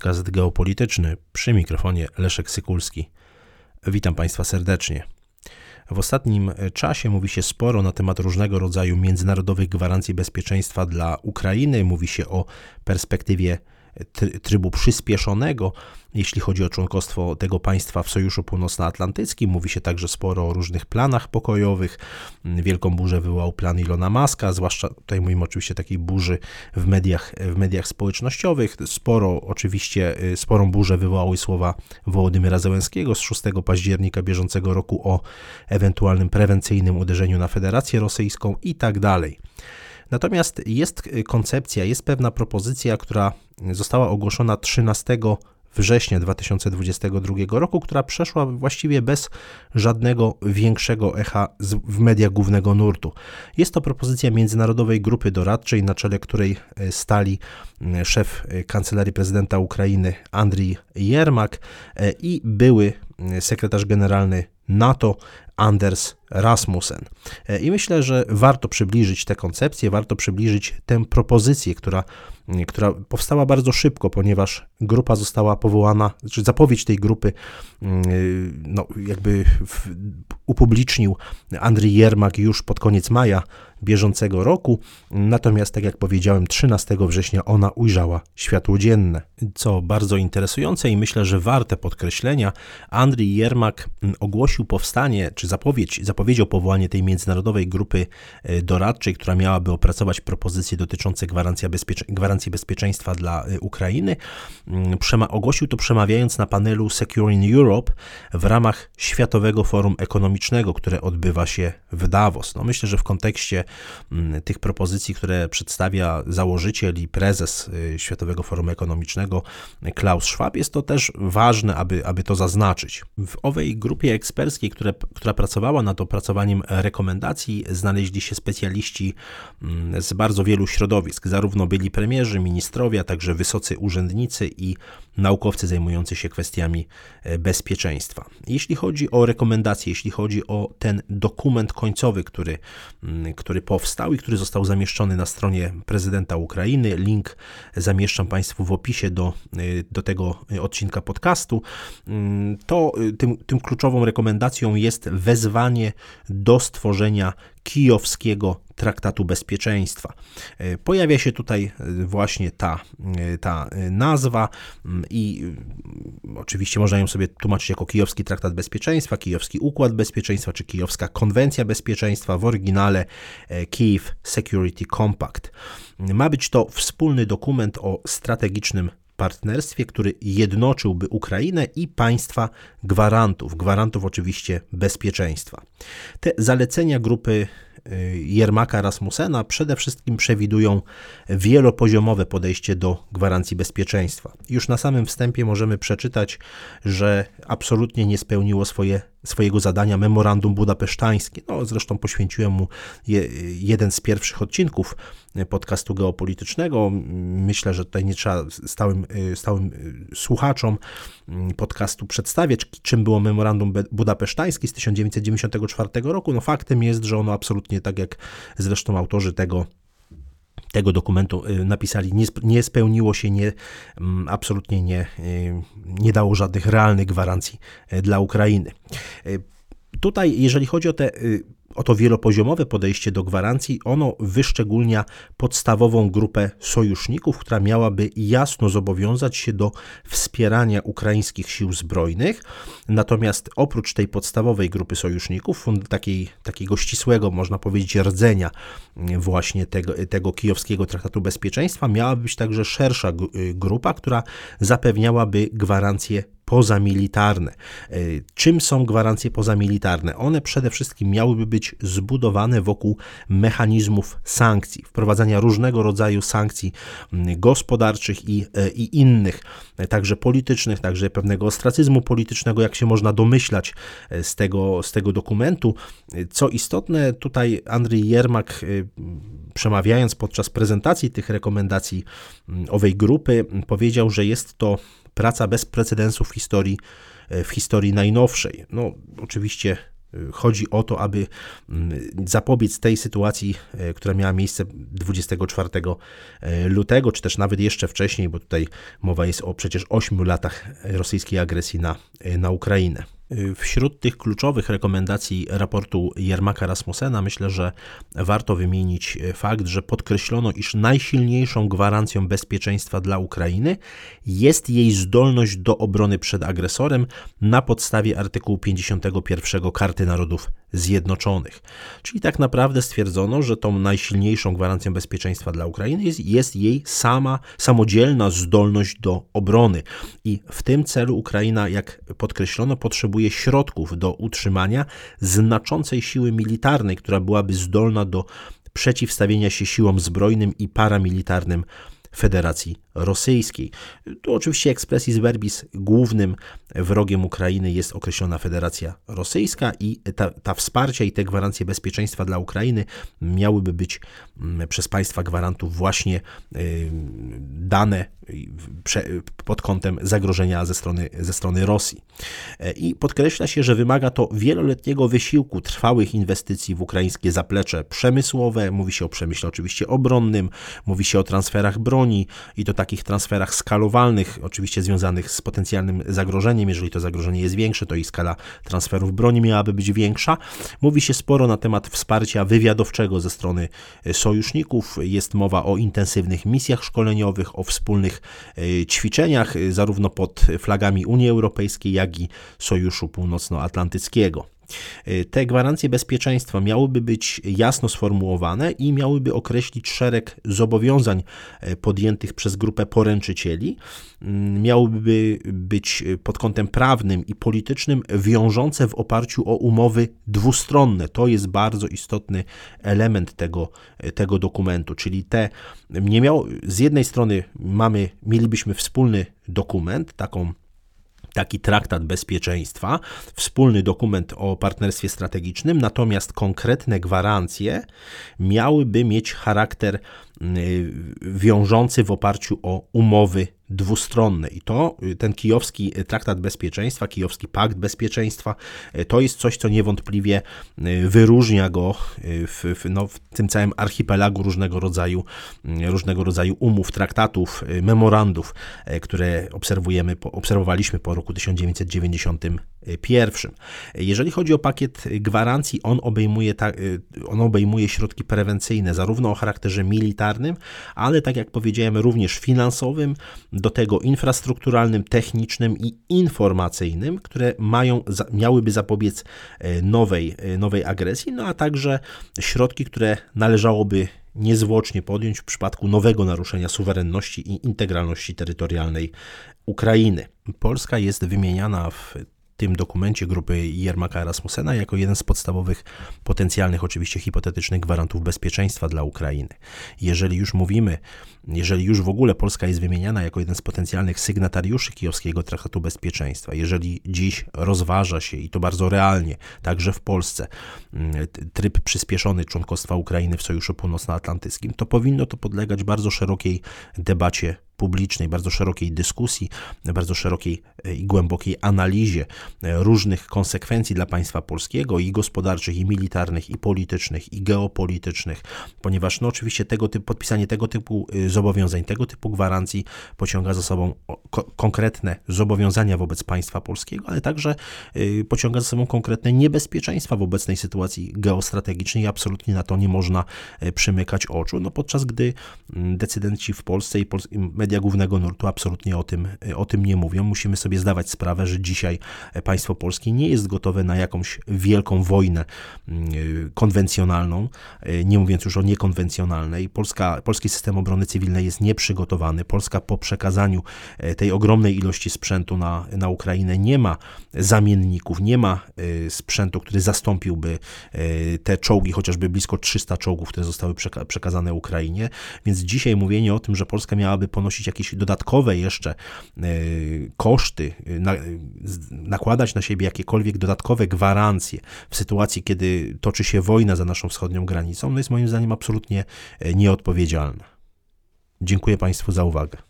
podcast geopolityczny przy mikrofonie Leszek Sykulski. Witam Państwa serdecznie. W ostatnim czasie mówi się sporo na temat różnego rodzaju międzynarodowych gwarancji bezpieczeństwa dla Ukrainy. Mówi się o perspektywie trybu przyspieszonego, jeśli chodzi o członkostwo tego państwa w Sojuszu Północnoatlantyckim. Mówi się także sporo o różnych planach pokojowych. Wielką burzę wywołał plan Ilona Maska, zwłaszcza tutaj mówimy oczywiście takiej burzy w mediach, w mediach społecznościowych. Sporo, oczywiście, y, sporą burzę wywołały słowa Wołodymyra Zełenskiego z 6 października bieżącego roku o ewentualnym prewencyjnym uderzeniu na Federację Rosyjską i tak dalej. Natomiast jest koncepcja, jest pewna propozycja, która została ogłoszona 13 września 2022 roku, która przeszła właściwie bez żadnego większego echa w mediach głównego nurtu. Jest to propozycja międzynarodowej grupy doradczej, na czele której e, stali szef e, kancelarii prezydenta Ukrainy Andrii Jermak e, i były sekretarz generalny NATO Anders Rasmussen. E, I myślę, że warto przybliżyć tę koncepcję, warto przybliżyć tę propozycję, która, która powstała bardzo szybko, ponieważ grupa została powołana, czy zapowiedź tej grupy no, jakby upublicznił Andrzej Jermak już pod koniec maja bieżącego roku, natomiast tak jak powiedziałem 13 września ona ujrzała światło dzienne. Co bardzo interesujące i myślę, że warte podkreślenia, Andrzej Jermak ogłosił powstanie, czy zapowiedź, zapowiedział powołanie tej międzynarodowej grupy e, doradczej, która miałaby opracować propozycje dotyczące bezpiecze, gwarancji bezpieczeństwa dla e, Ukrainy. Mm, przema, ogłosił to przemawiając na panelu Securing Europe w ramach Światowego Forum Ekonomicznego, które odbywa się w Davos. No myślę, że w kontekście mm, tych propozycji, które przedstawia założyciel i prezes e, Światowego Forum Ekonomicznego Klaus Schwab, jest to też ważne, aby, aby to zaznaczyć. W owej grupie eksperckiej, które, która pracowała nad opracowaniem rekomendacji, znaleźli się specjaliści mm, z bardzo wielu środowisk. Zarówno byli premierzy, ministrowie, a także wysocy urzędnicy i naukowcy zajmujący się kwestiami e, bezpieczeństwa. Jeśli chodzi o rekomendacje, jeśli chodzi o ten dokument końcowy, który, mm, który powstał i który został zamieszczony na stronie prezydenta Ukrainy, link zamieszczam Państwu w opisie do, e, do tego odcinka podcastu, mm, to e, tym, tym kluczową rekomendacją jest wezwanie do stworzenia kijowskiego traktatu bezpieczeństwa. E, pojawia się tutaj e, właśnie ta, e, ta nazwa mm, i mm, oczywiście można ją sobie tłumaczyć jako kijowski traktat bezpieczeństwa, kijowski układ bezpieczeństwa czy kijowska konwencja bezpieczeństwa, w oryginale Kiev Security Compact. Ma być to wspólny dokument o strategicznym partnerstwie, który jednoczyłby Ukrainę i państwa gwarantów, gwarantów oczywiście bezpieczeństwa. Te zalecenia grupy Jermaka Rasmusena przede wszystkim przewidują wielopoziomowe podejście do gwarancji bezpieczeństwa. Już na samym wstępie możemy przeczytać, że absolutnie nie spełniło swoje swojego zadania memorandum budapesztańskie. No, zresztą poświęciłem mu je, jeden z pierwszych odcinków podcastu geopolitycznego. Myślę, że tutaj nie trzeba stałym, stałym słuchaczom podcastu przedstawiać, czym było memorandum budapesztańskie z 1994 roku. No, faktem jest, że ono absolutnie, tak jak zresztą autorzy tego tego dokumentu y, napisali, nie, nie spełniło się, nie, mm, absolutnie nie, y, nie dało żadnych realnych gwarancji y, dla Ukrainy. Tutaj, jeżeli chodzi o te Oto wielopoziomowe podejście do gwarancji, ono wyszczególnia podstawową grupę sojuszników, która miałaby jasno zobowiązać się do wspierania ukraińskich sił zbrojnych. Natomiast oprócz tej podstawowej grupy sojuszników, takiej, takiego ścisłego, można powiedzieć, rdzenia właśnie tego, tego kijowskiego traktatu bezpieczeństwa, miałaby być także szersza grupa, która zapewniałaby gwarancje pozamilitarne. E, czym są gwarancje pozamilitarne? One przede wszystkim miałyby być zbudowane wokół mechanizmów sankcji, wprowadzania różnego rodzaju sankcji gospodarczych i, e, i innych, e, także politycznych, także pewnego ostracyzmu politycznego, jak się można domyślać z tego, z tego dokumentu. Co istotne, tutaj Andrzej Jermak przemawiając podczas prezentacji tych rekomendacji owej grupy, powiedział, że jest to praca bez precedensu w historii, e, w historii najnowszej. No, oczywiście Chodzi o to, aby mm, zapobiec tej sytuacji, która miała miejsce 24 lutego, czy też nawet jeszcze wcześniej, bo tutaj mowa jest o przecież 8 latach rosyjskiej agresji na, na Ukrainę. Wśród tych kluczowych rekomendacji raportu Jermaka Rasmussena myślę, że warto wymienić fakt, że podkreślono, iż najsilniejszą gwarancją bezpieczeństwa dla Ukrainy jest jej zdolność do obrony przed agresorem na podstawie artykułu 51 Karty Narodów Zjednoczonych. Czyli tak naprawdę stwierdzono, że tą najsilniejszą gwarancją bezpieczeństwa dla Ukrainy jest, jest jej sama samodzielna zdolność do obrony. I w tym celu Ukraina, jak podkreślono, potrzebuje środków do utrzymania znaczącej siły militarnej, która byłaby zdolna do przeciwstawienia się siłom zbrojnym i paramilitarnym Federacji Rosyjskiej. Tu oczywiście expressis verbis głównym wrogiem Ukrainy jest określona Federacja Rosyjska i ta, ta wsparcia i te gwarancje bezpieczeństwa dla Ukrainy miałyby być mm, przez państwa gwarantów właśnie y, dane pod kątem zagrożenia ze strony, ze strony Rosji. I podkreśla się, że wymaga to wieloletniego wysiłku, trwałych inwestycji w ukraińskie zaplecze przemysłowe. Mówi się o przemyśle oczywiście obronnym, mówi się o transferach broni i to takich transferach skalowalnych, oczywiście związanych z potencjalnym zagrożeniem. Jeżeli to zagrożenie jest większe, to i skala transferów broni miałaby być większa. Mówi się sporo na temat wsparcia wywiadowczego ze strony sojuszników. Jest mowa o intensywnych misjach szkoleniowych, o wspólnych e, ćwiczeniach, e, zarówno pod flagami Unii Europejskiej, jak i Sojuszu Północnoatlantyckiego. Y, te gwarancje bezpieczeństwa miałyby być jasno sformułowane i miałyby określić szereg zobowiązań y, podjętych przez grupę poręczycieli. Mm, miałyby być y, pod kątem prawnym i politycznym wiążące w oparciu o umowy dwustronne. To jest bardzo istotny element tego, tego dokumentu, czyli te nie miał, z jednej strony mamy, mielibyśmy wspólny dokument, taką taki traktat bezpieczeństwa, wspólny dokument o partnerstwie strategicznym, natomiast konkretne gwarancje miałyby mieć charakter wiążący w oparciu o umowy dwustronne. I to y, ten kijowski traktat bezpieczeństwa, kijowski pakt bezpieczeństwa, y, to jest coś, co niewątpliwie y, wyróżnia go w, w, no, w tym całym archipelagu różnego rodzaju, różnego rodzaju umów, traktatów, memorandów, które obserwujemy, obserwowaliśmy po roku 1991. Jeżeli chodzi o pakiet gwarancji, on obejmuje, ta, on obejmuje środki prewencyjne, zarówno o charakterze militarnym, ale tak jak powiedziałem, również finansowym, do tego infrastrukturalnym, technicznym i informacyjnym, które mają, miałyby zapobiec e, nowej, nowej agresji, no a także środki, które należałoby niezwłocznie podjąć w przypadku nowego naruszenia suwerenności i integralności terytorialnej Ukrainy. Polska jest wymieniana w tym dokumencie grupy Jermaka Rasmussena jako jeden z podstawowych potencjalnych, oczywiście hipotetycznych gwarantów bezpieczeństwa dla Ukrainy. Jeżeli już mówimy, jeżeli już w ogóle Polska jest wymieniana jako jeden z potencjalnych sygnatariuszy Kijowskiego Traktatu Bezpieczeństwa, jeżeli dziś rozważa się i to bardzo realnie, także w Polsce, mm, tryb przyspieszony członkostwa Ukrainy w Sojuszu Północnoatlantyckim, to powinno to podlegać bardzo szerokiej debacie publicznej, bardzo szerokiej dyskusji, bardzo szerokiej e, i głębokiej analizie e, różnych konsekwencji dla państwa polskiego i gospodarczych, i militarnych, i politycznych, i geopolitycznych, ponieważ no oczywiście tego typu, podpisanie tego typu e, zobowiązań, tego typu gwarancji pociąga za sobą ko konkretne zobowiązania wobec państwa polskiego, ale także pociąga za sobą konkretne niebezpieczeństwa w obecnej sytuacji geostrategicznej i absolutnie na to nie można przymykać oczu, no podczas gdy mm, decydenci w Polsce i media media głównego nurtu absolutnie o tym, o tym nie mówią. Musimy sobie zdawać sprawę, że dzisiaj państwo polskie nie jest gotowe na jakąś wielką wojnę mm, konwencjonalną, nie mówiąc już o niekonwencjonalnej. Polska, polski system obrony cywilnej jest nieprzygotowany. Polska po przekazaniu e, tej ogromnej ilości sprzętu na, na Ukrainę nie ma zamienników, nie ma e, sprzętu, który zastąpiłby e, te czołgi, chociażby blisko 300 czołgów, które zostały przekazane Ukrainie. Więc dzisiaj mówienie o tym, że Polska miałaby ponosić ponosić jakieś dodatkowe jeszcze e, koszty, e, nakładać na siebie jakiekolwiek dodatkowe gwarancje w sytuacji, kiedy toczy się wojna za naszą wschodnią granicą, no jest moim zdaniem absolutnie e, nieodpowiedzialne. Dziękuję Państwu za uwagę.